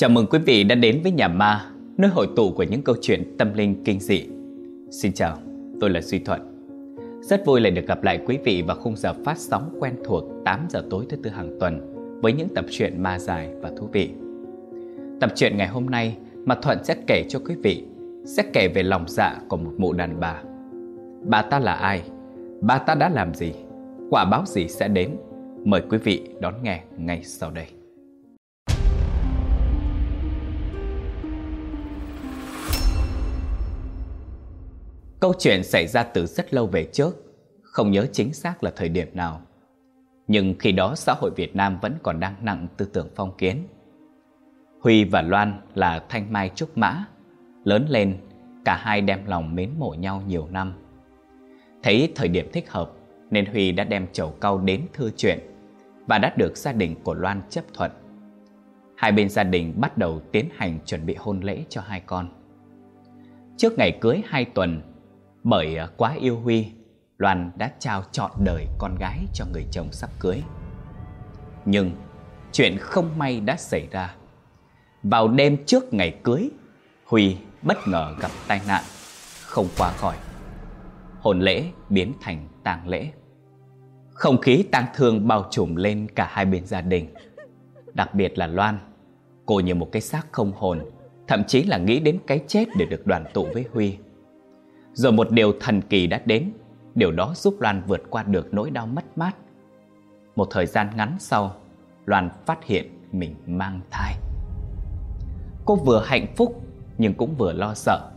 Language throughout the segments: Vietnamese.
Chào mừng quý vị đã đến với Nhà Ma, nơi hội tụ của những câu chuyện tâm linh kinh dị. Xin chào, tôi là Duy Thuận. Rất vui lại được gặp lại quý vị vào khung giờ phát sóng quen thuộc 8 giờ tối thứ tư hàng tuần với những tập truyện ma dài và thú vị. Tập truyện ngày hôm nay mà Thuận sẽ kể cho quý vị sẽ kể về lòng dạ của một mụ đàn bà. Bà ta là ai? Bà ta đã làm gì? Quả báo gì sẽ đến? Mời quý vị đón nghe ngay sau đây. Câu chuyện xảy ra từ rất lâu về trước, không nhớ chính xác là thời điểm nào. Nhưng khi đó xã hội Việt Nam vẫn còn đang nặng tư tưởng phong kiến. Huy và Loan là thanh mai trúc mã, lớn lên cả hai đem lòng mến mộ nhau nhiều năm. Thấy thời điểm thích hợp nên Huy đã đem chầu cau đến thư chuyện và đã được gia đình của Loan chấp thuận. Hai bên gia đình bắt đầu tiến hành chuẩn bị hôn lễ cho hai con. Trước ngày cưới hai tuần, bởi à, quá yêu Huy, Loan đã trao trọn đời con gái cho người chồng sắp cưới. Nhưng chuyện không may đã xảy ra. Vào đêm trước ngày cưới, Huy bất ngờ gặp tai nạn, không qua khỏi. Hôn lễ biến thành tang lễ. Không khí tang thương bao trùm lên cả hai bên gia đình. Đặc biệt là Loan, cô như một cái xác không hồn, thậm chí là nghĩ đến cái chết để được đoàn tụ với Huy. Rồi một điều thần kỳ đã đến, điều đó giúp Loan vượt qua được nỗi đau mất mát. Một thời gian ngắn sau, Loan phát hiện mình mang thai. Cô vừa hạnh phúc nhưng cũng vừa lo sợ.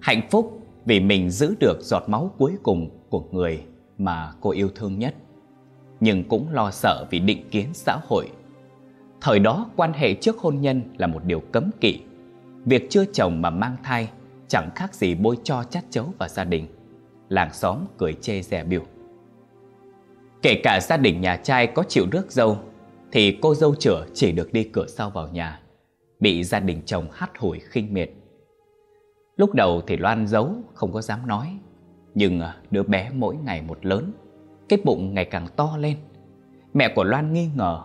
Hạnh phúc vì mình giữ được giọt máu cuối cùng của người mà cô yêu thương nhất. Nhưng cũng lo sợ vì định kiến xã hội. Thời đó quan hệ trước hôn nhân là một điều cấm kỵ. Việc chưa chồng mà mang thai chẳng khác gì bôi cho chát chấu vào gia đình. Làng xóm cười chê rẻ biểu. Kể cả gia đình nhà trai có chịu rước dâu thì cô dâu chửa chỉ được đi cửa sau vào nhà, bị gia đình chồng hắt hủi khinh miệt. Lúc đầu thì Loan giấu, không có dám nói, nhưng à, đứa bé mỗi ngày một lớn, cái bụng ngày càng to lên. Mẹ của Loan nghi ngờ.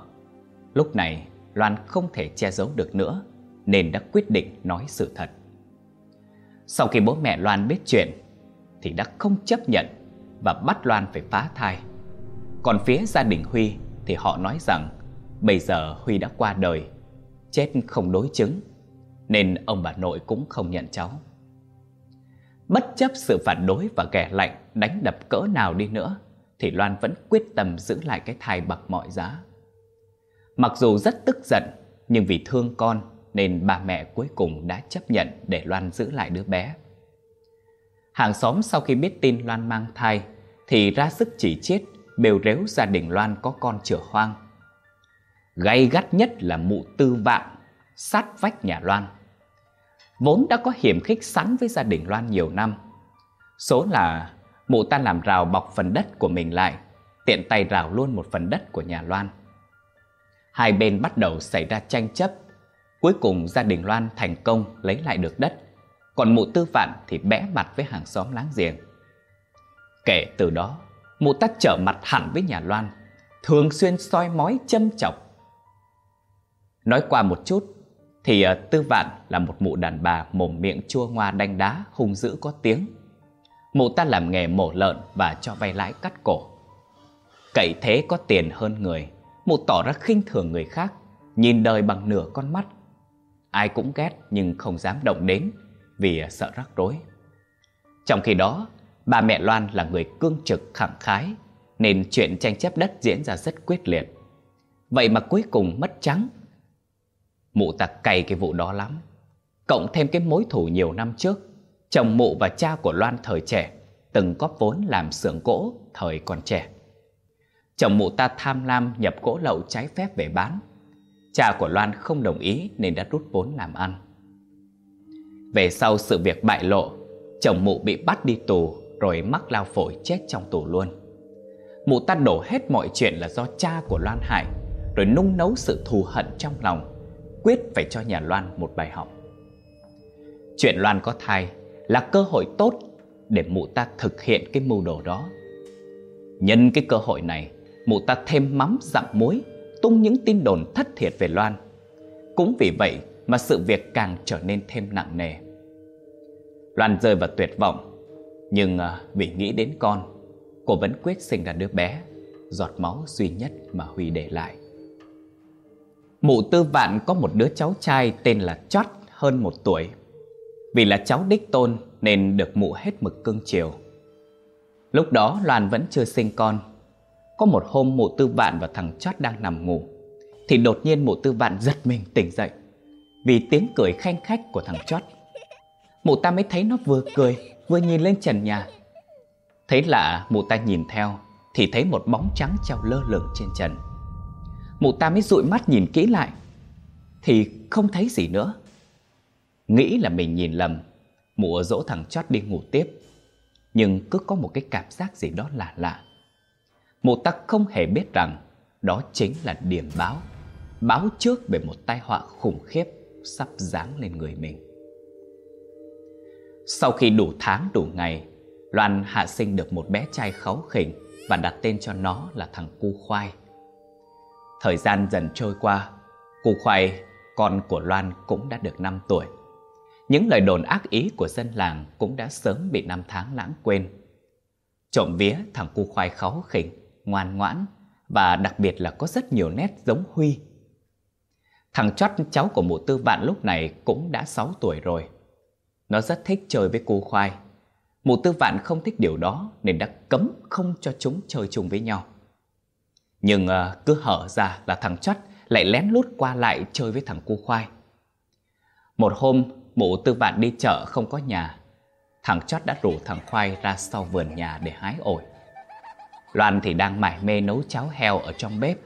Lúc này Loan không thể che giấu được nữa nên đã quyết định nói sự thật. Sau khi bố mẹ Loan biết chuyện thì đã không chấp nhận và bắt Loan phải phá thai. Còn phía gia đình Huy thì họ nói rằng bây giờ Huy đã qua đời, chết không đối chứng, nên ông bà nội cũng không nhận cháu. Bất chấp sự phản đối và ghẻ lạnh đánh đập cỡ nào đi nữa, thì Loan vẫn quyết tâm giữ lại cái thai bằng mọi giá. Mặc dù rất tức giận, nhưng vì thương con nên bà mẹ cuối cùng đã chấp nhận để Loan giữ lại đứa bé. Hàng xóm sau khi biết tin Loan mang thai thì ra sức chỉ chết, bêu rếu gia đình Loan có con chữa hoang. Gay gắt nhất là mụ tư vạn, sát vách nhà Loan. Vốn đã có hiểm khích sẵn với gia đình Loan nhiều năm. Số là mụ ta làm rào bọc phần đất của mình lại, tiện tay rào luôn một phần đất của nhà Loan. Hai bên bắt đầu xảy ra tranh chấp Cuối cùng gia đình Loan thành công lấy lại được đất. Còn mụ tư vạn thì bẽ mặt với hàng xóm láng giềng. Kể từ đó, Mụ ta trở mặt hẳn với nhà Loan, Thường xuyên soi mói châm chọc. Nói qua một chút, Thì ờ, tư vạn là một mụ đàn bà mồm miệng chua ngoa đanh đá, hung dữ có tiếng. Mụ ta làm nghề mổ lợn và cho vay lãi cắt cổ. Cậy thế có tiền hơn người, Mụ tỏ ra khinh thường người khác, Nhìn đời bằng nửa con mắt. Ai cũng ghét nhưng không dám động đến vì sợ rắc rối. Trong khi đó, bà mẹ Loan là người cương trực khẳng khái nên chuyện tranh chấp đất diễn ra rất quyết liệt. Vậy mà cuối cùng mất trắng. Mụ ta cay cái vụ đó lắm. Cộng thêm cái mối thủ nhiều năm trước, chồng mụ và cha của Loan thời trẻ từng góp vốn làm xưởng gỗ thời còn trẻ. Chồng mụ ta tham lam nhập gỗ lậu trái phép về bán Cha của Loan không đồng ý nên đã rút vốn làm ăn. Về sau sự việc bại lộ, chồng mụ bị bắt đi tù rồi mắc lao phổi chết trong tù luôn. Mụ ta đổ hết mọi chuyện là do cha của Loan hại, rồi nung nấu sự thù hận trong lòng, quyết phải cho nhà Loan một bài học. Chuyện Loan có thai là cơ hội tốt để mụ ta thực hiện cái mưu đồ đó. Nhân cái cơ hội này, mụ ta thêm mắm dặm muối tung những tin đồn thất thiệt về Loan. Cũng vì vậy mà sự việc càng trở nên thêm nặng nề. Loan rơi vào tuyệt vọng, Nhưng à, vì nghĩ đến con, Cô vẫn quyết sinh ra đứa bé, Giọt máu duy nhất mà Huy để lại. Mụ tư vạn có một đứa cháu trai tên là Chót, hơn một tuổi. Vì là cháu đích tôn nên được mụ hết mực cưng chiều. Lúc đó Loan vẫn chưa sinh con có một hôm mụ tư vạn và thằng Chót đang nằm ngủ, Thì đột nhiên mụ tư vạn giật mình tỉnh dậy. Vì tiếng cười khanh khách của thằng Chót, Mụ ta mới thấy nó vừa cười, Vừa nhìn lên trần nhà. Thấy lạ mụ ta nhìn theo, Thì thấy một bóng trắng treo lơ lửng trên trần. Mụ ta mới dụi mắt nhìn kỹ lại, Thì không thấy gì nữa. Nghĩ là mình nhìn lầm, Mụ dỗ thằng chót đi ngủ tiếp. Nhưng cứ có một cái cảm giác gì đó lạ lạ. Mộ tắc không hề biết rằng Đó chính là điểm báo Báo trước về một tai họa khủng khiếp Sắp giáng lên người mình Sau khi đủ tháng đủ ngày Loan hạ sinh được một bé trai kháu khỉnh Và đặt tên cho nó là thằng cu khoai Thời gian dần trôi qua, Cu khoai, con của Loan cũng đã được 5 tuổi. Những lời đồn ác ý của dân làng cũng đã sớm bị năm tháng lãng quên. Trộm vía thằng cu khoai kháu khỉnh, ngoan ngoãn và đặc biệt là có rất nhiều nét giống Huy. Thằng chót cháu của mụ tư vạn lúc này cũng đã 6 tuổi rồi. Nó rất thích chơi với cu khoai. Mụ tư vạn không thích điều đó nên đã cấm không cho chúng chơi chung với nhau. Nhưng uh, cứ hở ra là thằng chót lại lén lút qua lại chơi với thằng cu khoai. Một hôm, mụ tư vạn đi chợ không có nhà. Thằng chót đã rủ thằng khoai ra sau vườn nhà để hái ổi. Loan thì đang mải mê nấu cháo heo ở trong bếp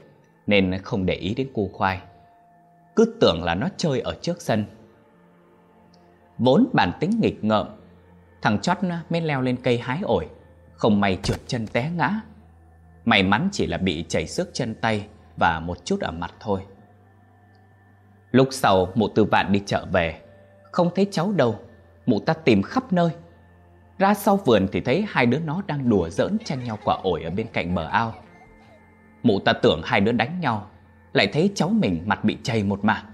nên không để ý đến cu khoai. Cứ tưởng là nó chơi ở trước sân. Vốn bản tính nghịch ngợm, thằng chót mới leo lên cây hái ổi, không may trượt chân té ngã May mắn chỉ là bị chảy xước chân tay và một chút ở mặt thôi. Lúc sau mụ tư vạn đi chợ về, không thấy cháu đâu, mụ ta tìm khắp nơi. Ra sau vườn thì thấy hai đứa nó đang đùa giỡn tranh nhau quả ổi ở bên cạnh bờ ao. Mụ ta tưởng hai đứa đánh nhau, lại thấy cháu mình mặt bị chày một mảng.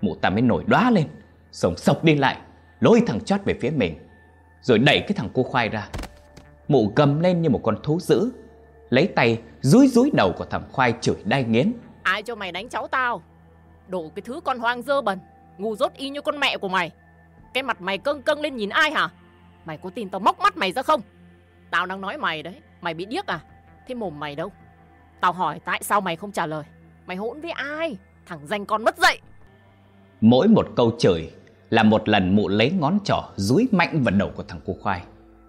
Mụ ta mới nổi đoá lên, sống sộc đi lại, lôi thằng chót về phía mình, rồi đẩy cái thằng cô khoai ra. Mụ cầm lên như một con thú dữ, lấy tay rúi rúi đầu của thằng khoai chửi đai nghiến ai cho mày đánh cháu tao Đồ cái thứ con hoang dơ bẩn ngu dốt y như con mẹ của mày cái mặt mày cưng cưng lên nhìn ai hả mày có tin tao móc mắt mày ra không? Tao đang nói mày đấy. Mày bị điếc à? Thế mồm mày đâu? Tao hỏi tại sao mày không trả lời? Mày hỗn với ai? Thằng danh con mất dậy. Mỗi một câu chửi là một lần mụ lấy ngón trỏ dúi mạnh vào đầu của thằng cu khoai,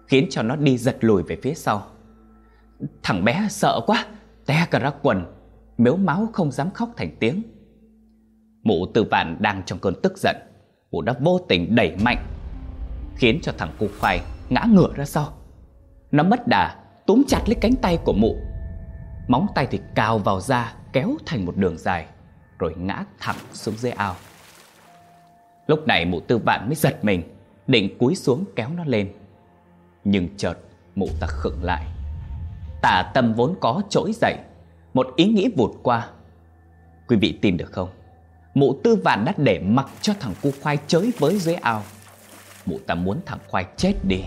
khiến cho nó đi giật lùi về phía sau. Thằng bé sợ quá, Té cả ra quần Mếu máu không dám khóc thành tiếng. Mụ tư vạn đang trong cơn tức giận, Mụ đã vô tình đẩy mạnh Khiến cho thằng cục khoai ngã ngửa ra sau. Nó mất đà, túm chặt lấy cánh tay của mụ. Móng tay thì cào vào da, Kéo thành một đường dài, Rồi ngã thẳng xuống dưới ao. Lúc này mụ tư vạn mới giật mình, Định cúi xuống kéo nó lên. Nhưng chợt, mụ ta khựng lại. Tà tâm vốn có trỗi dậy, Một ý nghĩ vụt qua. Quý vị tin được không? Mụ tư vạn đã để mặc cho thằng cu khoai chới với dưới ao. Mụ ta muốn thằng khoai chết đi.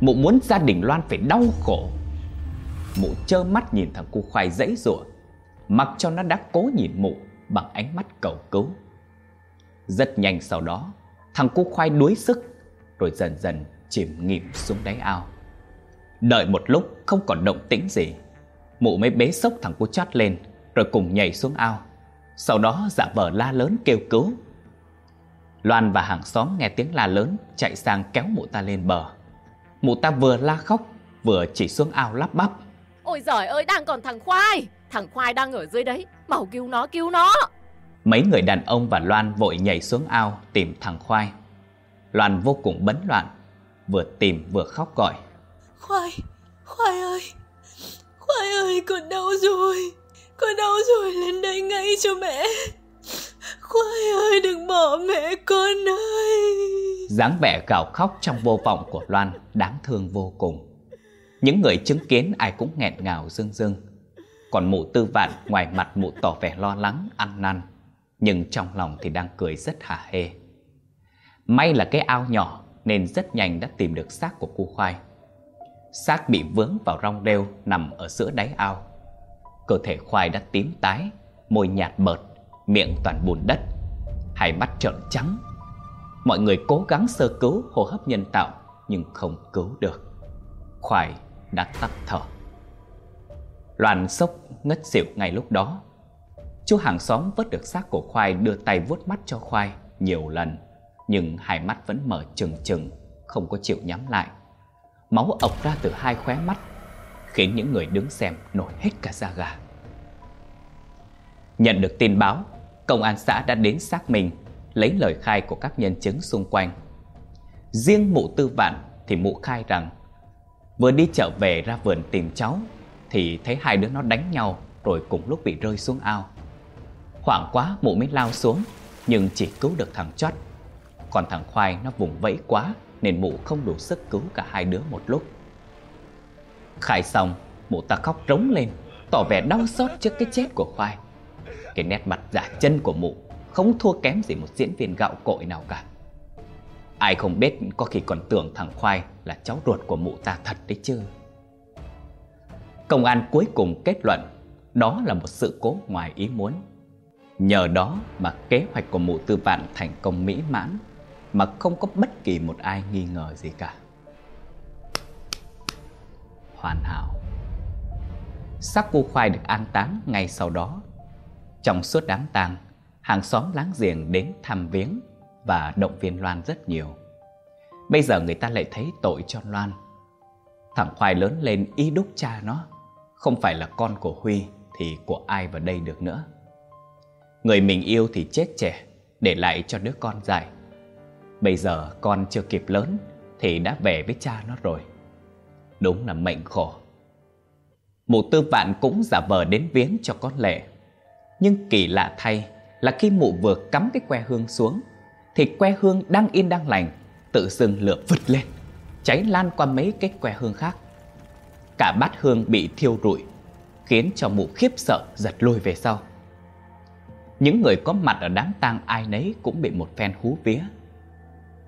Mụ muốn gia đình Loan phải đau khổ. Mụ trơ mắt nhìn thằng cu khoai dãy rủa. Mặc cho nó đã cố nhìn mụ Bằng ánh mắt cầu cứu. Rất nhanh sau đó, Thằng cu khoai đuối sức, Rồi dần dần chìm nghỉm xuống đáy ao. Đợi một lúc, không còn động tĩnh gì. Mụ mới bế sốc thằng cu chót lên, Rồi cùng nhảy xuống ao. Sau đó, giả vờ la lớn kêu cứu. Loan và hàng xóm nghe tiếng la lớn Chạy sang kéo mụ ta lên bờ. Mụ ta vừa la khóc Vừa chỉ xuống ao lắp bắp. Ôi giời ơi đang còn thằng Khoai! Thằng Khoai đang ở dưới đấy Mau cứu nó cứu nó! Mấy người đàn ông và Loan vội nhảy xuống ao Tìm thằng Khoai. Loan vô cùng bấn loạn Vừa tìm vừa khóc gọi. Khoai, Khoai ơi, Khoai ơi, con đau rồi, con đau rồi, lên đây ngay cho mẹ. Khoai ơi, đừng bỏ mẹ con ơi. dáng vẻ gào khóc trong vô vọng của Loan đáng thương vô cùng. Những người chứng kiến ai cũng nghẹn ngào rưng rưng. Còn mụ tư vạn ngoài mặt mụ tỏ vẻ lo lắng, ăn năn. Nhưng trong lòng thì đang cười rất hả hê May là cái ao nhỏ Nên rất nhanh đã tìm được xác của cu khoai Xác bị vướng vào rong rêu Nằm ở giữa đáy ao Cơ thể khoai đã tím tái Môi nhạt bợt Miệng toàn bùn đất, Hai mắt trợn trắng. Mọi người cố gắng sơ cứu hô hấp nhân tạo, Nhưng không cứu được. Khoai đã tắt thở. Loan sốc ngất xỉu ngay lúc đó. Chú hàng xóm vớt được xác của Khoai đưa tay vuốt mắt cho Khoai nhiều lần, Nhưng hai mắt vẫn mở trừng trừng, Không có chịu nhắm lại. Máu ọc ra từ hai khóe mắt, Khiến những người đứng xem nổi hết cả da gà. Nhận được tin báo Công an xã đã đến xác minh, Lấy lời khai của các nhân chứng xung quanh. Riêng mụ tư vạn thì mụ khai rằng, Vừa đi chợ về ra vườn tìm cháu Thì thấy hai đứa nó đánh nhau Rồi cùng lúc bị rơi xuống ao. Hoảng quá mụ mới lao xuống, Nhưng chỉ cứu được thằng chót. Còn thằng khoai nó vùng vẫy quá Nên mụ không đủ sức cứu cả hai đứa một lúc. Khai xong, Mụ ta khóc rống lên, Tỏ vẻ đau xót trước cái chết của khoai. Cái nét mặt giả chân của mụ Không thua kém gì một diễn viên gạo cội nào cả. Ai không biết có khi còn tưởng thằng Khoai là cháu ruột của mụ ta thật đấy chứ. Công an cuối cùng kết luận Đó là một sự cố ngoài ý muốn. Nhờ đó mà kế hoạch của mụ tư vạn thành công mỹ mãn Mà không có bất kỳ một ai nghi ngờ gì cả. Hoàn hảo. Sắc cu khoai được an táng ngay sau đó trong suốt đám tang, Hàng xóm láng giềng đến thăm viếng Và động viên Loan rất nhiều. Bây giờ người ta lại thấy tội cho Loan. Thằng khoai lớn lên ý đúc cha nó, Không phải là con của Huy Thì của ai vào đây được nữa. Người mình yêu thì chết trẻ, Để lại cho đứa con dài. Bây giờ con chưa kịp lớn Thì đã về với cha nó rồi. Đúng là mệnh khổ. Mụ tư vạn cũng giả vờ đến viếng cho con lệ. Nhưng kỳ lạ thay Là khi mụ vừa cắm cái que hương xuống Thì que hương đang yên đang lành Tự dưng lửa vứt lên Cháy lan qua mấy cái que hương khác Cả bát hương bị thiêu rụi Khiến cho mụ khiếp sợ giật lùi về sau những người có mặt ở đám tang ai nấy cũng bị một phen hú vía.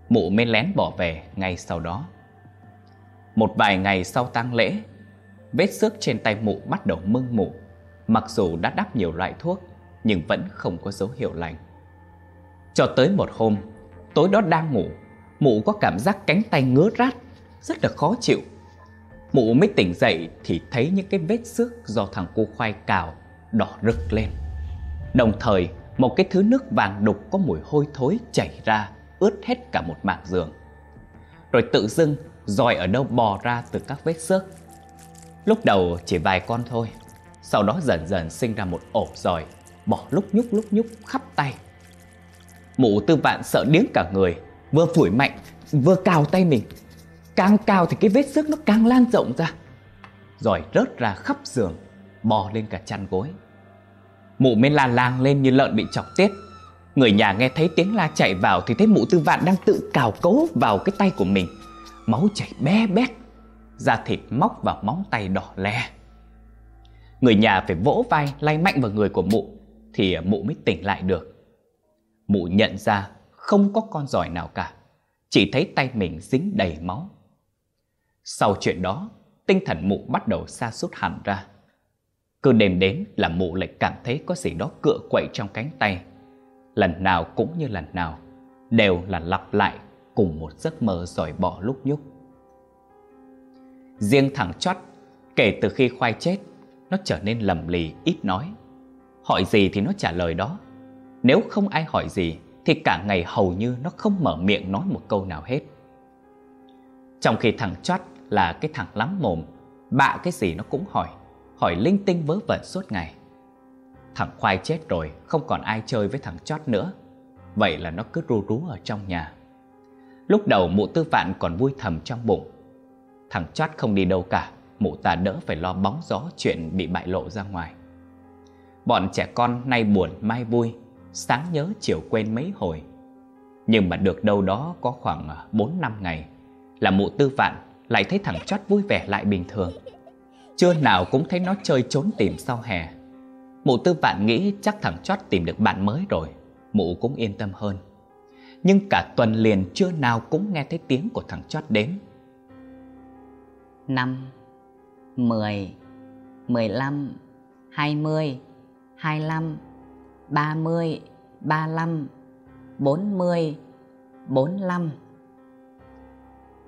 Mụ mới lén bỏ về ngay sau đó. Một vài ngày sau tang lễ, vết xước trên tay mụ bắt đầu mưng mụ. Mặc dù đã đắp nhiều loại thuốc, nhưng vẫn không có dấu hiệu lành. Cho tới một hôm, tối đó đang ngủ, mụ có cảm giác cánh tay ngứa rát, rất là khó chịu. Mụ mới tỉnh dậy thì thấy những cái vết xước do thằng cô khoai cào đỏ rực lên. Đồng thời một cái thứ nước vàng đục có mùi hôi thối chảy ra ướt hết cả một mảng giường. Rồi tự dưng dòi ở đâu bò ra từ các vết xước. Lúc đầu chỉ vài con thôi, sau đó dần dần sinh ra một ổ rồi bỏ lúc nhúc lúc nhúc khắp tay. Mụ tư vạn sợ điếng cả người, vừa phủi mạnh, vừa cào tay mình. Càng cào thì cái vết xước nó càng lan rộng ra. Rồi rớt ra khắp giường, bò lên cả chăn gối. Mụ mới la lang lên như lợn bị chọc tiết Người nhà nghe thấy tiếng la chạy vào Thì thấy mụ tư vạn đang tự cào cấu vào cái tay của mình Máu chảy bé bét Da thịt móc vào móng tay đỏ le Người nhà phải vỗ vai lay mạnh vào người của mụ Thì mụ mới tỉnh lại được. Mụ nhận ra không có con giỏi nào cả, Chỉ thấy tay mình dính đầy máu. Sau chuyện đó, Tinh thần mụ bắt đầu xa sút hẳn ra. Cứ đêm đến là mụ lại cảm thấy có gì đó cựa quậy trong cánh tay. Lần nào cũng như lần nào, Đều là lặp lại cùng một giấc mơ dòi bỏ lúc nhúc. Riêng thằng chót Kể từ khi khoai chết nó trở nên lầm lì ít nói Hỏi gì thì nó trả lời đó Nếu không ai hỏi gì Thì cả ngày hầu như nó không mở miệng nói một câu nào hết Trong khi thằng chót là cái thằng lắm mồm Bạ cái gì nó cũng hỏi hỏi linh tinh vớ vẩn suốt ngày. Thằng Khoai chết rồi, không còn ai chơi với thằng Chót nữa. Vậy là nó cứ ru rú ở trong nhà. Lúc đầu mụ tư vạn còn vui thầm trong bụng. Thằng Chót không đi đâu cả, mụ ta đỡ phải lo bóng gió chuyện bị bại lộ ra ngoài. Bọn trẻ con nay buồn mai vui, sáng nhớ chiều quên mấy hồi. Nhưng mà được đâu đó có khoảng à, 4 năm ngày là mụ tư vạn lại thấy thằng Chót vui vẻ lại bình thường. Trưa nào cũng thấy nó chơi trốn tìm sau hè Mụ tư vạn nghĩ chắc thằng chót tìm được bạn mới rồi mụ cũng yên tâm hơn. Nhưng cả tuần liền chưa nào cũng nghe thấy tiếng của thằng chót đếm. năm mười mười lăm hai mươi hai lăm ba mươi ba lăm bốn mươi bốn lăm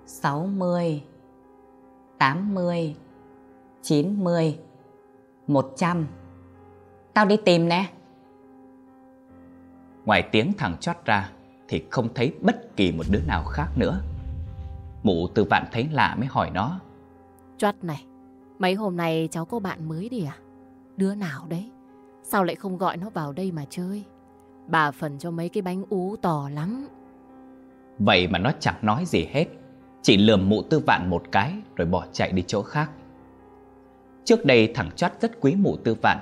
sáu mươi tám mươi chín mươi một trăm. Tao đi tìm nè. Ngoài tiếng thằng chót ra Thì không thấy bất kỳ một đứa nào khác nữa. Mụ từ vạn thấy lạ mới hỏi nó. Chót này, mấy hôm nay cháu có bạn mới đi à? Đứa nào đấy? Sao lại không gọi nó vào đây mà chơi? Bà phần cho mấy cái bánh ú to lắm. Vậy mà nó chẳng nói gì hết Chỉ lườm mụ tư vạn một cái, Rồi bỏ chạy đi chỗ khác Trước đây thằng chót rất quý mụ tư vạn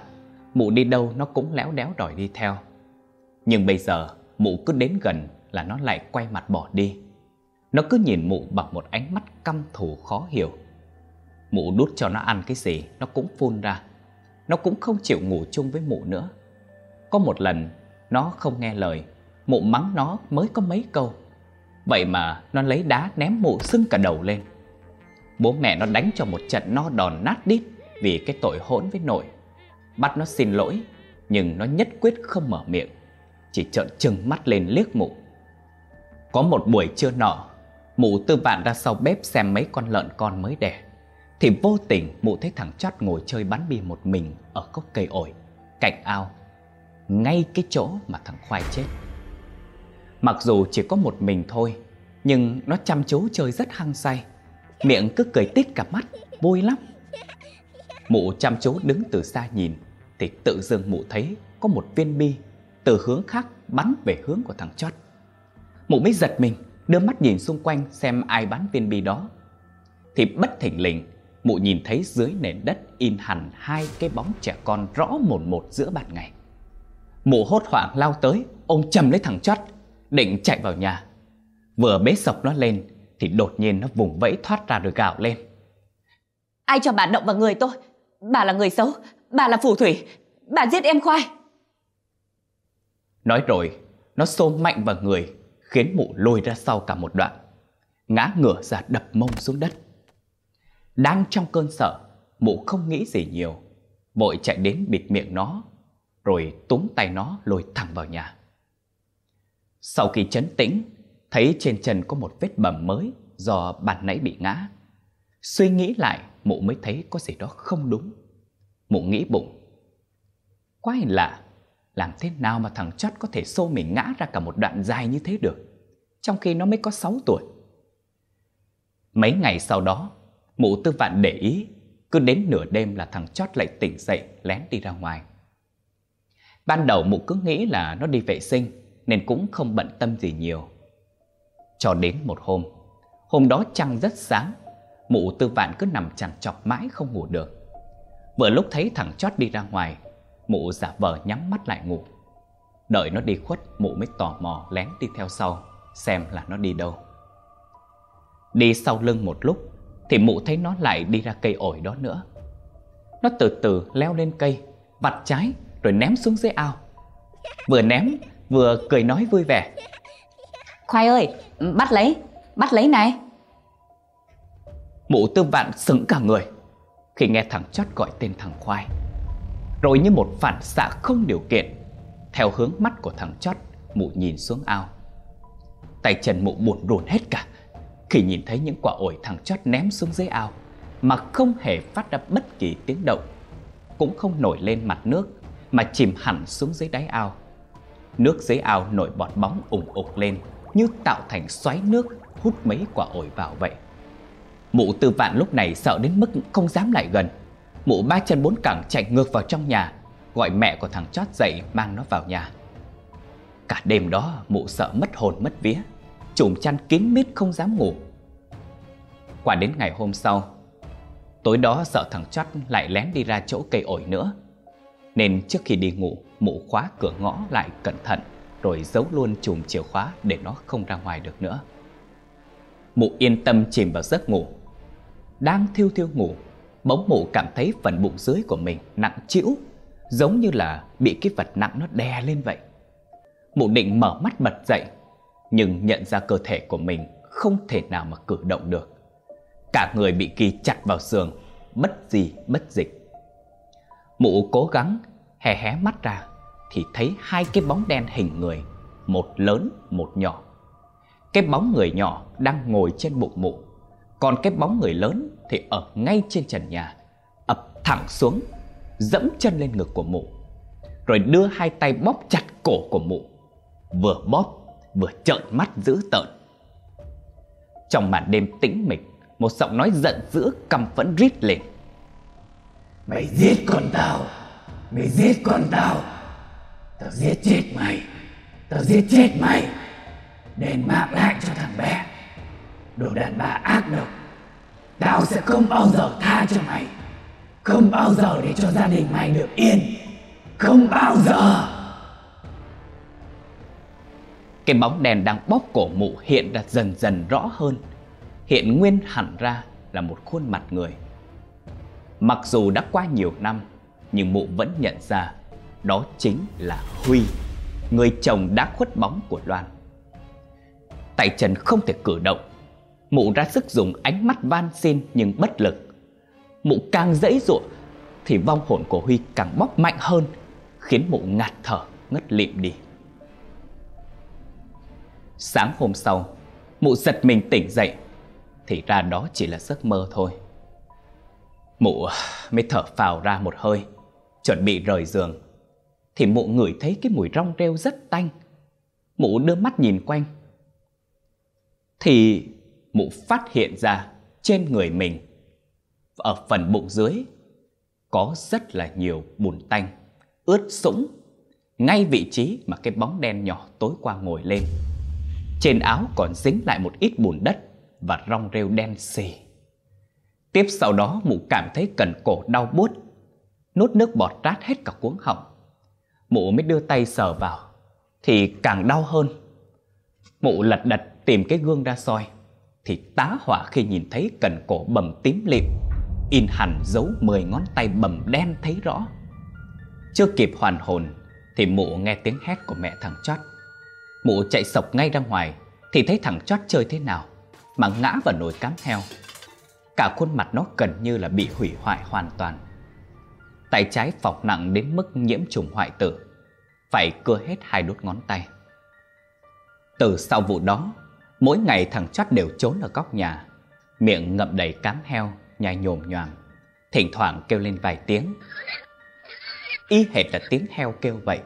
Mụ đi đâu nó cũng léo đéo đòi đi theo Nhưng bây giờ, mụ cứ đến gần là nó lại quay mặt bỏ đi Nó cứ nhìn mụ bằng một ánh mắt căm thù khó hiểu Mụ đút cho nó ăn cái gì, nó cũng phun ra. Nó cũng không chịu ngủ chung với mụ nữa. Có một lần, nó không nghe lời. Mụ mắng nó mới có mấy câu. Vậy mà nó lấy đá ném mụ sưng cả đầu lên. Bố mẹ nó đánh cho một trận no đòn nát đít Vì cái tội hỗn với nội. Bắt nó xin lỗi, Nhưng nó nhất quyết không mở miệng. Chỉ trợn trừng mắt lên liếc mụ. Có một buổi trưa nọ, Mụ tư vạn ra sau bếp xem mấy con lợn con mới đẻ. Thì vô tình mụ thấy thằng chót ngồi chơi bắn bi một mình Ở gốc cây ổi, Cạnh ao, Ngay cái chỗ mà thằng khoai chết. Mặc dù chỉ có một mình thôi, Nhưng nó chăm chú chơi rất hăng say. Miệng cứ cười tít cả mắt, Vui lắm. Mụ chăm chú đứng từ xa nhìn, Thì tự dưng mụ thấy Có một viên bi Từ hướng khác bắn về hướng của thằng chót. Mụ mới giật mình, Đưa mắt nhìn xung quanh xem ai bắn viên bi đó. Thì bất thình lình Mụ nhìn thấy dưới nền đất in hẳn hai cái bóng trẻ con rõ một một giữa ban ngày. Mụ hốt hoảng lao tới Ôm chầm lấy thằng chót Định chạy vào nhà. Vừa bế sọc nó lên Thì đột nhiên nó vùng vẫy thoát ra rồi gào lên. Ai cho bà động vào người tôi? Bà là người xấu Bà là phù thủy Bà giết em khoai. Nói rồi Nó xô mạnh vào người Khiến mụ lôi ra sau cả một đoạn. Ngã ngửa ra đập mông xuống đất đang trong cơn sợ, Mụ không nghĩ gì nhiều. Vội chạy đến bịt miệng nó, Rồi túm tay nó lôi thẳng vào nhà. Sau khi chấn tĩnh, Thấy trên chân có một vết bầm mới Do bàn nãy bị ngã. Suy nghĩ lại, mụ mới thấy có gì đó không đúng. Mụ nghĩ bụng. Quái lạ, Làm thế nào mà thằng chót có thể xô mình ngã ra cả một đoạn dài như thế được, Trong khi nó mới có 6 tuổi? Mấy ngày sau đó Mụ tư vạn để ý, Cứ đến nửa đêm là thằng chót lại tỉnh dậy, Lén đi ra ngoài. Ban đầu mụ cứ nghĩ là nó đi vệ sinh, Nên cũng không bận tâm gì nhiều. Cho đến một hôm Hôm đó trăng rất sáng, Mụ tư vạn cứ nằm chằn chọc mãi không ngủ được. Vừa lúc thấy thằng chót đi ra ngoài, Mụ giả vờ nhắm mắt lại ngủ. Đợi nó đi khuất, Mụ mới tò mò lén đi theo sau, Xem là nó đi đâu. Đi sau lưng một lúc thì mụ thấy nó lại đi ra cây ổi đó nữa. Nó từ từ leo lên cây Vặt trái rồi ném xuống dưới ao. Vừa ném vừa cười nói vui vẻ. Khoai ơi bắt lấy Bắt lấy này. Mụ tư vạn sững cả người Khi nghe thằng chót gọi tên thằng khoai. Rồi như một phản xạ không điều kiện Theo hướng mắt của thằng chót Mụ nhìn xuống ao. Tay chân mụ buồn rồn hết cả khi nhìn thấy những quả ổi thằng chót ném xuống dưới ao, Mà không hề phát ra bất kỳ tiếng động, Cũng không nổi lên mặt nước, Mà chìm hẳn xuống dưới đáy ao. Nước dưới ao nổi bọt bóng ủng ục lên, Như tạo thành xoáy nước hút mấy quả ổi vào vậy. Mụ tư vạn lúc này sợ đến mức không dám lại gần. Mụ ba chân bốn cẳng chạy ngược vào trong nhà, Gọi mẹ của thằng chót dậy mang nó vào nhà. Cả đêm đó, mụ sợ mất hồn, mất vía. Chùm chăn kín mít không dám ngủ. Qua đến ngày hôm sau, Tối đó sợ thằng chót lại lén đi ra chỗ cây ổi nữa, Nên trước khi đi ngủ, Mụ khóa cửa ngõ lại cẩn thận, Rồi giấu luôn chùm chìa khóa Để nó không ra ngoài được nữa. Mụ yên tâm chìm vào giấc ngủ. Đang thiêu thiêu ngủ, Bỗng mụ cảm thấy phần bụng dưới của mình nặng trĩu, Giống như là bị cái vật nặng nó đè lên vậy. Mụ định mở mắt bật dậy nhưng nhận ra cơ thể của mình Không thể nào mà cử động được. Cả người bị kỳ chặt vào giường, Bất gì bất dịch. Mụ cố gắng, hé hé mắt ra, Thì thấy hai cái bóng đen hình người, Một lớn, một nhỏ. Cái bóng người nhỏ đang ngồi trên bụng mụ, Còn cái bóng người lớn thì ở ngay trên trần nhà, Ập thẳng xuống, Dẫm chân lên ngực của mụ, Rồi đưa hai tay bóp chặt cổ của mụ, Vừa bóp vừa trợn mắt dữ tợn. Trong màn đêm tĩnh mịch, Một giọng nói giận dữ căm phẫn rít lên. Mày giết con tao. Mày giết con tao. Tao giết chết mày. Tao giết chết mày. Đền mạng lại cho thằng bé. Đồ đàn bà ác độc. Tao sẽ không bao giờ tha cho mày. Không bao giờ để cho gia đình mày được yên. Không bao giờ. Cái bóng đèn đang bóp cổ mụ hiện ra dần dần rõ hơn. Hiện nguyên hẳn ra là một khuôn mặt người. Mặc dù đã qua nhiều năm, Nhưng mụ vẫn nhận ra Đó chính là Huy, Người chồng đã khuất bóng của Loan. Tay trần không thể cử động. Mụ ra sức dùng ánh mắt van xin nhưng bất lực. Mụ càng dãy dụa Thì vong hồn của Huy càng bóp mạnh hơn, Khiến mụ ngạt thở, ngất lịm đi. Sáng hôm sau, Mụ giật mình tỉnh dậy. Thì ra đó chỉ là giấc mơ thôi. Mụ à, mới thở phào ra một hơi, Chuẩn bị rời giường. Thì mụ ngửi thấy cái mùi rong rêu rất tanh. Mụ đưa mắt nhìn quanh. Thì mụ phát hiện ra trên người mình, Ở phần bụng dưới, Có rất là nhiều bùn tanh, Ướt sũng, Ngay vị trí mà cái bóng đen nhỏ tối qua ngồi lên trên áo còn dính lại một ít bùn đất Và rong rêu đen xì. Tiếp sau đó, mụ cảm thấy cần cổ đau buốt. Nốt nước bọt rát hết cả cuống họng. Mụ mới đưa tay sờ vào, Thì càng đau hơn. Mụ lật đật tìm cái gương ra soi, Thì tá hỏa khi nhìn thấy cần cổ bầm tím lịm, In hẳn dấu 10 ngón tay bầm đen thấy rõ. Chưa kịp hoàn hồn, Thì mụ nghe tiếng hét của mẹ thằng chót. Mụ chạy sộc ngay ra ngoài, Thì thấy thằng chót chơi thế nào Mà ngã vào nồi cám heo. Cả khuôn mặt nó gần như là bị hủy hoại hoàn toàn. Tay trái phọc nặng đến mức nhiễm trùng hoại tử, Phải cưa hết hai đốt ngón tay. Từ sau vụ đó, Mỗi ngày thằng chót đều trốn ở góc nhà, Miệng ngậm đầy cám heo, Nhai nhồm nhoàm, Thỉnh thoảng kêu lên vài tiếng. Y hệt là tiếng heo kêu vậy,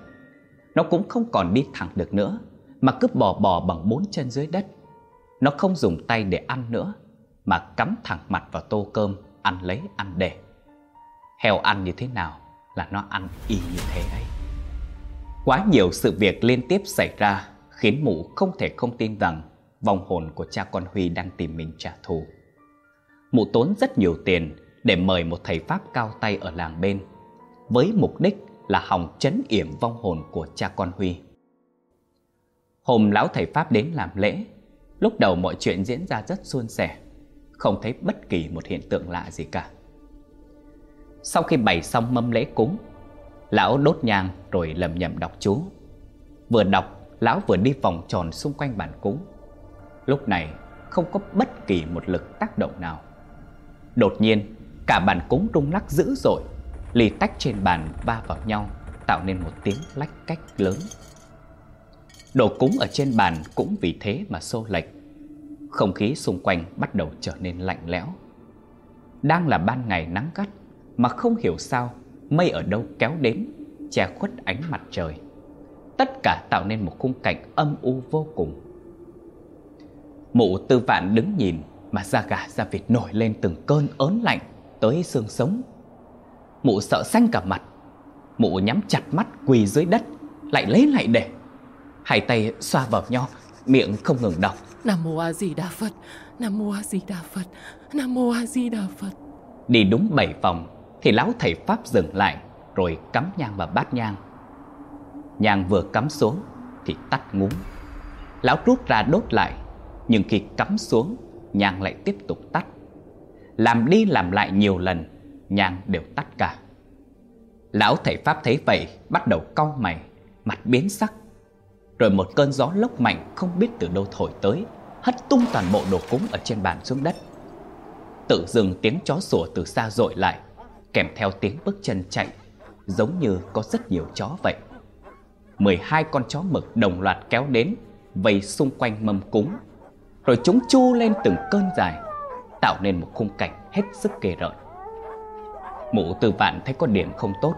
Nó cũng không còn đi thẳng được nữa mà cứ bò bò bằng bốn chân dưới đất. Nó không dùng tay để ăn nữa, mà cắm thẳng mặt vào tô cơm, ăn lấy ăn để. Heo ăn như thế nào là nó ăn y như thế ấy. Quá nhiều sự việc liên tiếp xảy ra khiến mụ không thể không tin rằng vong hồn của cha con Huy đang tìm mình trả thù. Mụ tốn rất nhiều tiền để mời một thầy Pháp cao tay ở làng bên, với mục đích là hòng chấn yểm vong hồn của cha con Huy. Hôm lão thầy Pháp đến làm lễ, Lúc đầu mọi chuyện diễn ra rất suôn sẻ, Không thấy bất kỳ một hiện tượng lạ gì cả. Sau khi bày xong mâm lễ cúng, Lão đốt nhang rồi lầm nhầm đọc chú. Vừa đọc, Lão vừa đi vòng tròn xung quanh bàn cúng. Lúc này, không có bất kỳ một lực tác động nào. Đột nhiên, Cả bàn cúng rung lắc dữ dội Ly tách trên bàn va vào nhau, Tạo nên một tiếng lách cách lớn. Đồ cúng ở trên bàn cũng vì thế mà xô lệch. Không khí xung quanh bắt đầu trở nên lạnh lẽo. Đang là ban ngày nắng gắt, Mà không hiểu sao Mây ở đâu kéo đến, Che khuất ánh mặt trời. Tất cả tạo nên một khung cảnh âm u vô cùng. Mụ tư vạn đứng nhìn Mà da gà da vịt nổi lên từng cơn ớn lạnh Tới xương sống. Mụ sợ xanh cả mặt. Mụ nhắm chặt mắt quỳ dưới đất, Lại lấy lại để. Hai tay xoa vào nhau Miệng không ngừng đọc. Nam Mô A Di Đà Phật Nam Mô A Di Đà Phật Nam Mô A Di Đà Phật. Đi đúng bảy vòng Thì lão thầy Pháp dừng lại Rồi cắm nhang vào bát nhang. Nhang vừa cắm xuống Thì tắt ngúm. Lão rút ra đốt lại Nhưng khi cắm xuống Nhang lại tiếp tục tắt. Làm đi làm lại nhiều lần Nhang đều tắt cả. Lão thầy Pháp thấy vậy Bắt đầu cau mày Mặt biến sắc rồi một cơn gió lốc mạnh, không biết từ đâu thổi tới, Hất tung toàn bộ đồ cúng ở trên bàn xuống đất. Tự dưng tiếng chó sủa từ xa dội lại, Kèm theo tiếng bước chân chạy, Giống như có rất nhiều chó vậy. 12 con chó mực đồng loạt kéo đến, Vây xung quanh mâm cúng, Rồi chúng chu lên từng cơn dài, Tạo nên một khung cảnh hết sức ghê rợn. Mụ tư vạn thấy có điểm không tốt,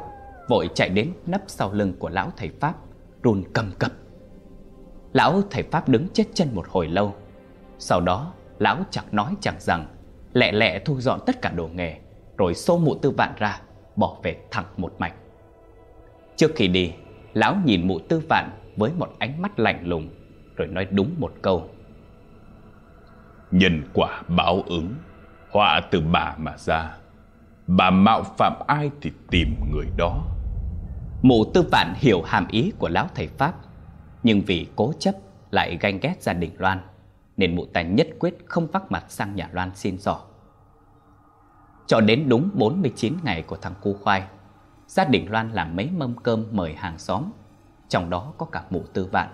Vội chạy đến nấp sau lưng của lão thầy Pháp, Run cầm cập. Lão thầy Pháp đứng chết chân một hồi lâu. Sau đó lão chẳng nói chẳng rằng Lẹ lẹ thu dọn tất cả đồ nghề Rồi xô mụ tư vạn ra Bỏ về thẳng một mạch. Trước khi đi Lão nhìn mụ tư vạn với một ánh mắt lạnh lùng Rồi nói đúng một câu. Nhân quả báo ứng Họa từ bà mà ra. Bà mạo phạm ai thì tìm người đó. Mụ tư vạn hiểu hàm ý của lão thầy Pháp nhưng vì cố chấp lại ganh ghét gia đình Loan Nên mụ ta nhất quyết không vác mặt sang nhà Loan xin dò. Cho đến đúng 49 ngày của thằng cu khoai Gia đình Loan làm mấy mâm cơm mời hàng xóm Trong đó có cả mụ tư vạn.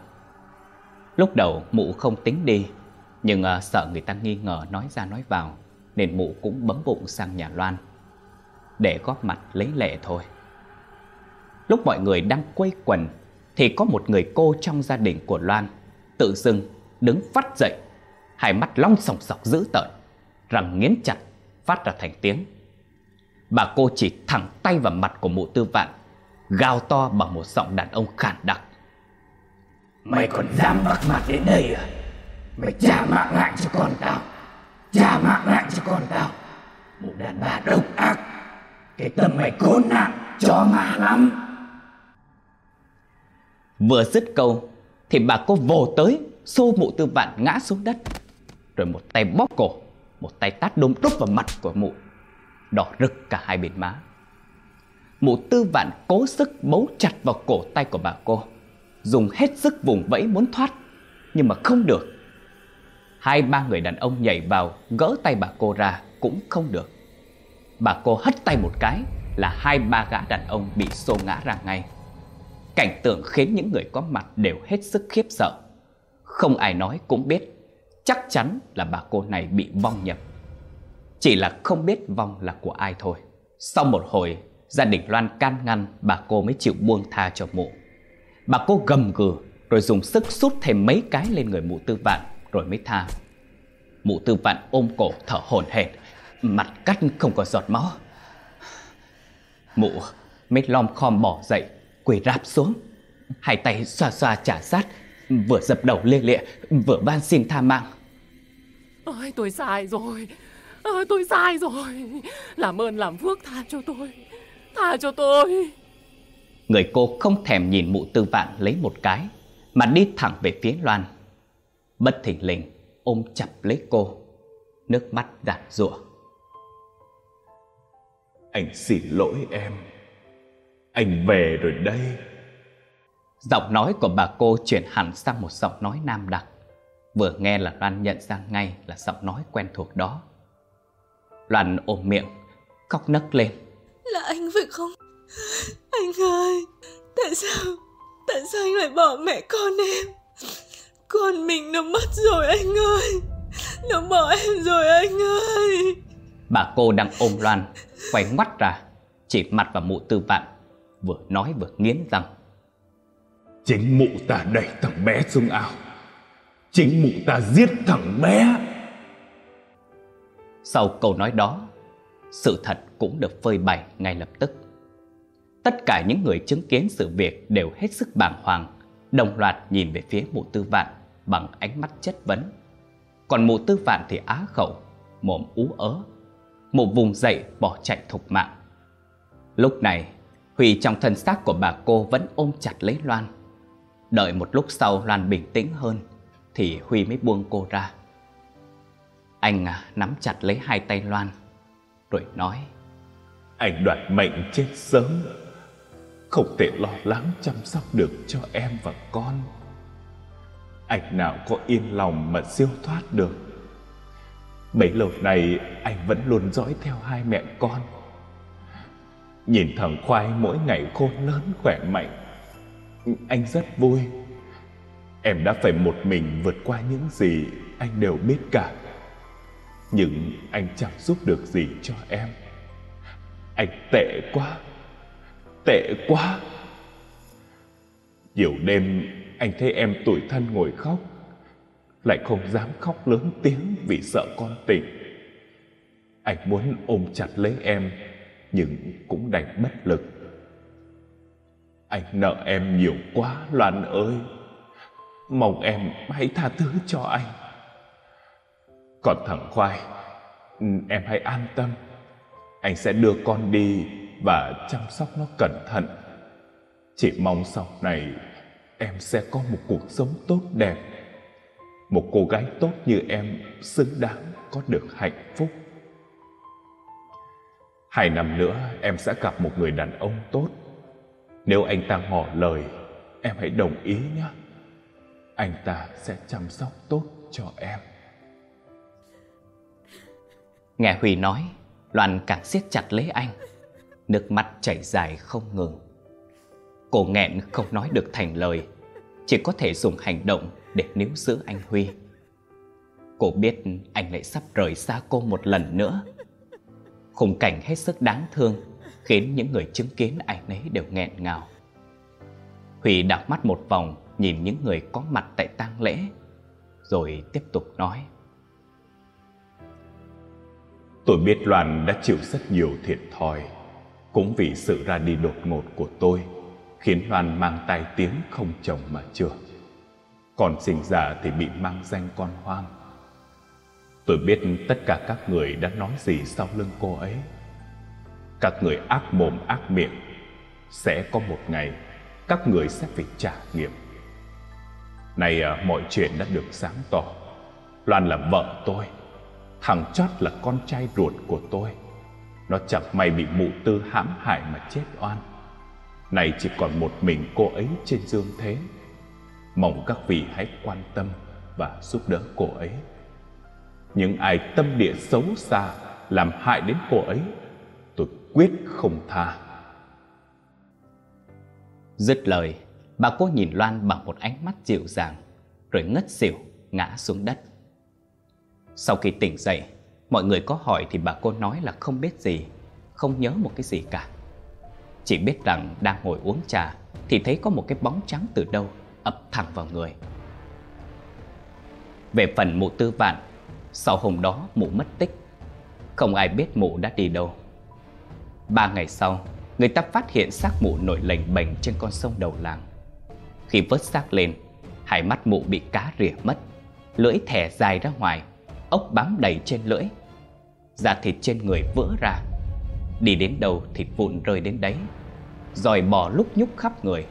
Lúc đầu mụ không tính đi Nhưng uh, sợ người ta nghi ngờ nói ra nói vào Nên mụ cũng bấm bụng sang nhà Loan Để góp mặt lấy lệ thôi. Lúc mọi người đang quây quần thì có một người cô trong gia đình của Loan Tự dưng đứng phát dậy, Hai mắt long sòng sọc dữ tợn, Răng nghiến chặt, Phát ra thành tiếng. Bà cô chỉ thẳng tay vào mặt của mụ tư vạn, Gào to bằng một giọng đàn ông khản đặc. Mày còn dám bắt mặt đến đây à? Mày trả mạng lại cho con tao, Trả mạng lại cho con tao. Một đàn bà độc ác, Cái tâm mày cố nạn cho mà lắm. Vừa dứt câu Thì bà cô vồ tới, Xô mụ tư vạn ngã xuống đất. Rồi một tay bóp cổ, Một tay tát đôm đúc vào mặt của mụ, Đỏ rực cả hai bên má. Mụ tư vạn cố sức bấu chặt vào cổ tay của bà cô, Dùng hết sức vùng vẫy muốn thoát, Nhưng mà không được. Hai ba người đàn ông nhảy vào, Gỡ tay bà cô ra cũng không được. Bà cô hất tay một cái Là hai ba gã đàn ông bị xô ngã ra ngay. Cảnh tượng khiến những người có mặt đều hết sức khiếp sợ. Không ai nói cũng biết, Chắc chắn là bà cô này bị vong nhập. Chỉ là không biết vong là của ai thôi. Sau một hồi, Gia đình Loan can ngăn Bà cô mới chịu buông tha cho mụ. Bà cô gầm gừ, Rồi dùng sức sút thêm mấy cái lên người mụ tư vạn, Rồi mới tha. Mụ tư vạn ôm cổ thở hổn hển, Mặt cắt không có giọt máu. Mụ mới lom khom bỏ dậy Quỳ rạp xuống. Hai tay xoa xoa trả sát Vừa dập đầu lê lịa Vừa van xin tha mạng. Ôi tôi sai rồi. Ôi, Tôi sai rồi. Làm ơn làm phước tha cho tôi. Tha cho tôi. Người cô không thèm nhìn mụ tư vạn lấy một cái Mà đi thẳng về phía Loan. Bất thình lình ôm chặt lấy cô. Nước mắt giạt rụa Anh xin lỗi em Anh về rồi đây Giọng nói của bà cô chuyển hẳn sang một giọng nói nam đặc Vừa nghe là Loan nhận ra ngay là giọng nói quen thuộc đó Loan ôm miệng, khóc nấc lên Là anh phải không? Anh ơi, tại sao, tại sao anh lại bỏ mẹ con em? Con mình nó mất rồi anh ơi, nó bỏ em rồi anh ơi. Bà cô đang ôm Loan, quay ngoắt ra, chỉ mặt vào mụ tư vạn, vừa nói vừa nghiến răng. Chính mụ ta đẩy thằng bé xuống ao Chính mụ ta giết thằng bé Sau câu nói đó, sự thật cũng được phơi bày ngay lập tức. Tất cả những người chứng kiến sự việc đều hết sức bàng hoàng, đồng loạt nhìn về phía mụ tư vạn bằng ánh mắt chất vấn. Còn mụ tư vạn thì á khẩu, mồm ú ớ, mụ vùng dậy bỏ chạy thục mạng. Lúc này, Huy trong thân xác của bà cô vẫn ôm chặt lấy Loan. Đợi một lúc sau Loan bình tĩnh hơn, thì Huy mới buông cô ra. Anh à, nắm chặt lấy hai tay Loan, rồi nói Anh đoạt mệnh chết sớm Không thể lo lắng chăm sóc được cho em và con Anh nào có yên lòng mà siêu thoát được Bấy lâu này anh vẫn luôn dõi theo hai mẹ con Nhìn thằng Khoai mỗi ngày khôn lớn khỏe mạnh. Anh rất vui. Em đã phải một mình vượt qua những gì anh đều biết cả. Nhưng anh chẳng giúp được gì cho em. Anh tệ quá. Tệ quá. Nhiều đêm anh thấy em tủi thân ngồi khóc. Lại không dám khóc lớn tiếng vì sợ con tỉnh. Anh muốn ôm chặt lấy em. Nhưng cũng đành bất lực. Anh nợ em nhiều quá, Loan ơi. Mong em hãy tha thứ cho anh. Còn thằng Khoai, Em hãy an tâm. Anh sẽ đưa con đi Và chăm sóc nó cẩn thận. Chỉ mong sau này Em sẽ có một cuộc sống tốt đẹp. Một cô gái tốt như em Xứng đáng có được hạnh phúc. Hai năm nữa em sẽ gặp một người đàn ông tốt. Nếu anh ta ngỏ lời, Em hãy đồng ý nhé. Anh ta sẽ chăm sóc tốt cho em. Nghe Huy nói, Loan càng siết chặt lấy anh. Nước mắt chảy dài không ngừng. Cô nghẹn không nói được thành lời, Chỉ có thể dùng hành động để níu giữ anh Huy. Cô biết anh lại sắp rời xa cô một lần nữa. Khung cảnh hết sức đáng thương Khiến những người chứng kiến ai nấy đều nghẹn ngào Huy đảo mắt một vòng nhìn những người có mặt tại tang lễ, rồi tiếp tục nói. Tôi biết Loan đã chịu rất nhiều thiệt thòi, cũng vì sự ra đi đột ngột của tôi, khiến Loan mang tai tiếng không chồng mà chưa. Còn sinh ra thì bị mang danh con hoang. Tôi biết tất cả các người đã nói gì sau lưng cô ấy. Các người ác mồm ác miệng, sẽ có một ngày các người sẽ phải trả nghiệp. Này à, mọi chuyện đã được sáng tỏ. Loan là vợ tôi Thằng chót là con trai ruột của tôi. Nó chẳng may bị mụ tư hãm hại mà chết oan. Này chỉ còn một mình cô ấy trên dương thế. Mong các vị hãy quan tâm và giúp đỡ cô ấy. Những ai tâm địa xấu xa Làm hại đến cô ấy, Tôi quyết không tha. Dứt lời, Bà cô nhìn Loan bằng một ánh mắt dịu dàng, Rồi ngất xỉu, ngã xuống đất. Sau khi tỉnh dậy, Mọi người có hỏi thì bà cô nói là không biết gì, Không nhớ một cái gì cả. Chỉ biết rằng đang ngồi uống trà Thì thấy có một cái bóng trắng từ đâu ập thẳng vào người. Về phần mụ tư vạn sau hôm đó mụ mất tích Không ai biết mụ đã đi đâu Ba ngày sau Người ta phát hiện xác mụ nổi lềnh bềnh trên con sông đầu làng khi vớt xác lên, hai mắt mụ bị cá rỉa mất, lưỡi thẻ dài ra ngoài, ốc bám đầy trên lưỡi. Da thịt trên người vỡ ra, đi đến đâu thịt vụn rơi đến đấy. Rồi bò lúc nhúc khắp người,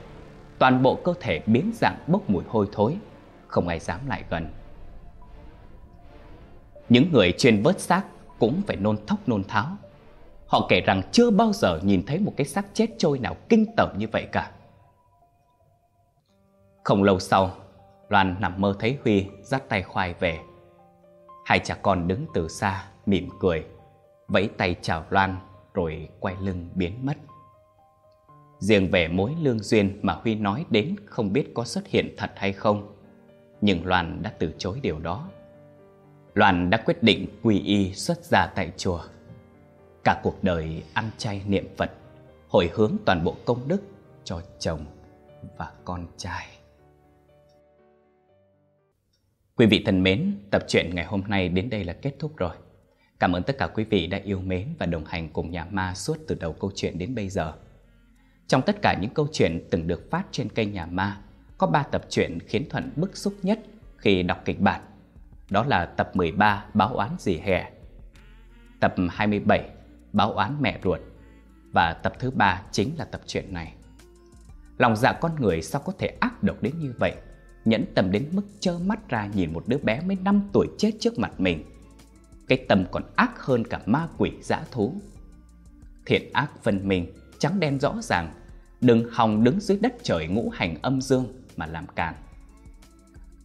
toàn bộ cơ thể biến dạng bốc mùi hôi thối, không ai dám lại gần. Những người chuyên vớt xác cũng phải nôn thốc nôn tháo. Họ kể rằng chưa bao giờ nhìn thấy một cái xác chết trôi nào kinh tởm như vậy cả. Không lâu sau, Loan nằm mơ thấy Huy dắt tay khoai về. Hai cha con đứng từ xa, mỉm cười, vẫy tay chào Loan rồi quay lưng biến mất. Riêng về mối lương duyên mà Huy nói đến không biết có xuất hiện thật hay không, nhưng Loan đã từ chối điều đó. Loan đã quyết định quy y xuất gia tại chùa. Cả cuộc đời ăn chay niệm Phật, hồi hướng toàn bộ công đức cho chồng và con trai. Quý vị thân mến, tập truyện ngày hôm nay đến đây là kết thúc rồi. Cảm ơn tất cả quý vị đã yêu mến và đồng hành cùng nhà ma suốt từ đầu câu chuyện đến bây giờ. Trong tất cả những câu chuyện từng được phát trên kênh nhà ma, có 3 tập truyện khiến Thuận bức xúc nhất khi đọc kịch bản. Đó là tập 13 Báo oán dì hè, tập 27 Báo oán mẹ ruột và tập thứ ba chính là tập truyện này. Lòng dạ con người sao có thể ác độc đến như vậy? nhẫn tâm đến mức trơ mắt ra nhìn một đứa bé mới 5 tuổi chết trước mặt mình. Cái tâm còn ác hơn cả ma quỷ dã thú. Thiện ác phân minh, trắng đen rõ ràng, đừng hòng đứng dưới đất trời ngũ hành âm dương mà làm càn.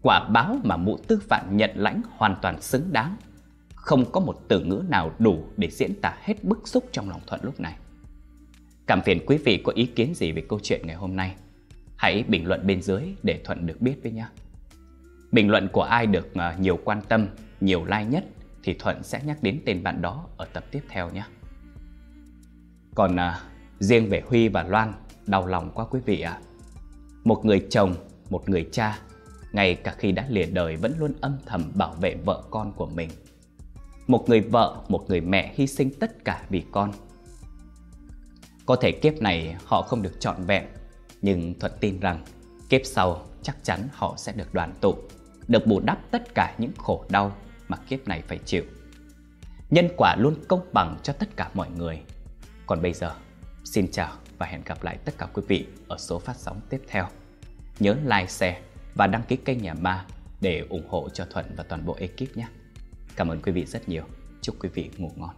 Quả báo mà mụ tư phạn nhận lãnh hoàn toàn xứng đáng. Không có một từ ngữ nào đủ để diễn tả hết bức xúc trong lòng Thuận lúc này. Cảm phiền quý vị có ý kiến gì về câu chuyện ngày hôm nay? Hãy bình luận bên dưới để Thuận được biết với nhé. Bình luận của ai được à, nhiều quan tâm, nhiều like nhất thì Thuận sẽ nhắc đến tên bạn đó ở tập tiếp theo nhé. Còn à, riêng về Huy và Loan, đau lòng quá quý vị ạ. À. Một người chồng, một người cha, ngay cả khi đã lìa đời vẫn luôn âm thầm bảo vệ vợ con của mình. Một người vợ, một người mẹ hy sinh tất cả vì con. Có thể kiếp này họ không được trọn vẹn, nhưng Thuận tin rằng kiếp sau chắc chắn họ sẽ được đoàn tụ, được bù đắp tất cả những khổ đau mà kiếp này phải chịu. Nhân quả luôn công bằng cho tất cả mọi người. Còn bây giờ, xin chào và hẹn gặp lại tất cả quý vị ở số phát sóng tiếp theo. Nhớ like, share và đăng ký kênh Nhà Ma để ủng hộ cho Thuận và toàn bộ ekip nhé. Cảm ơn quý vị rất nhiều. Chúc quý vị ngủ ngon.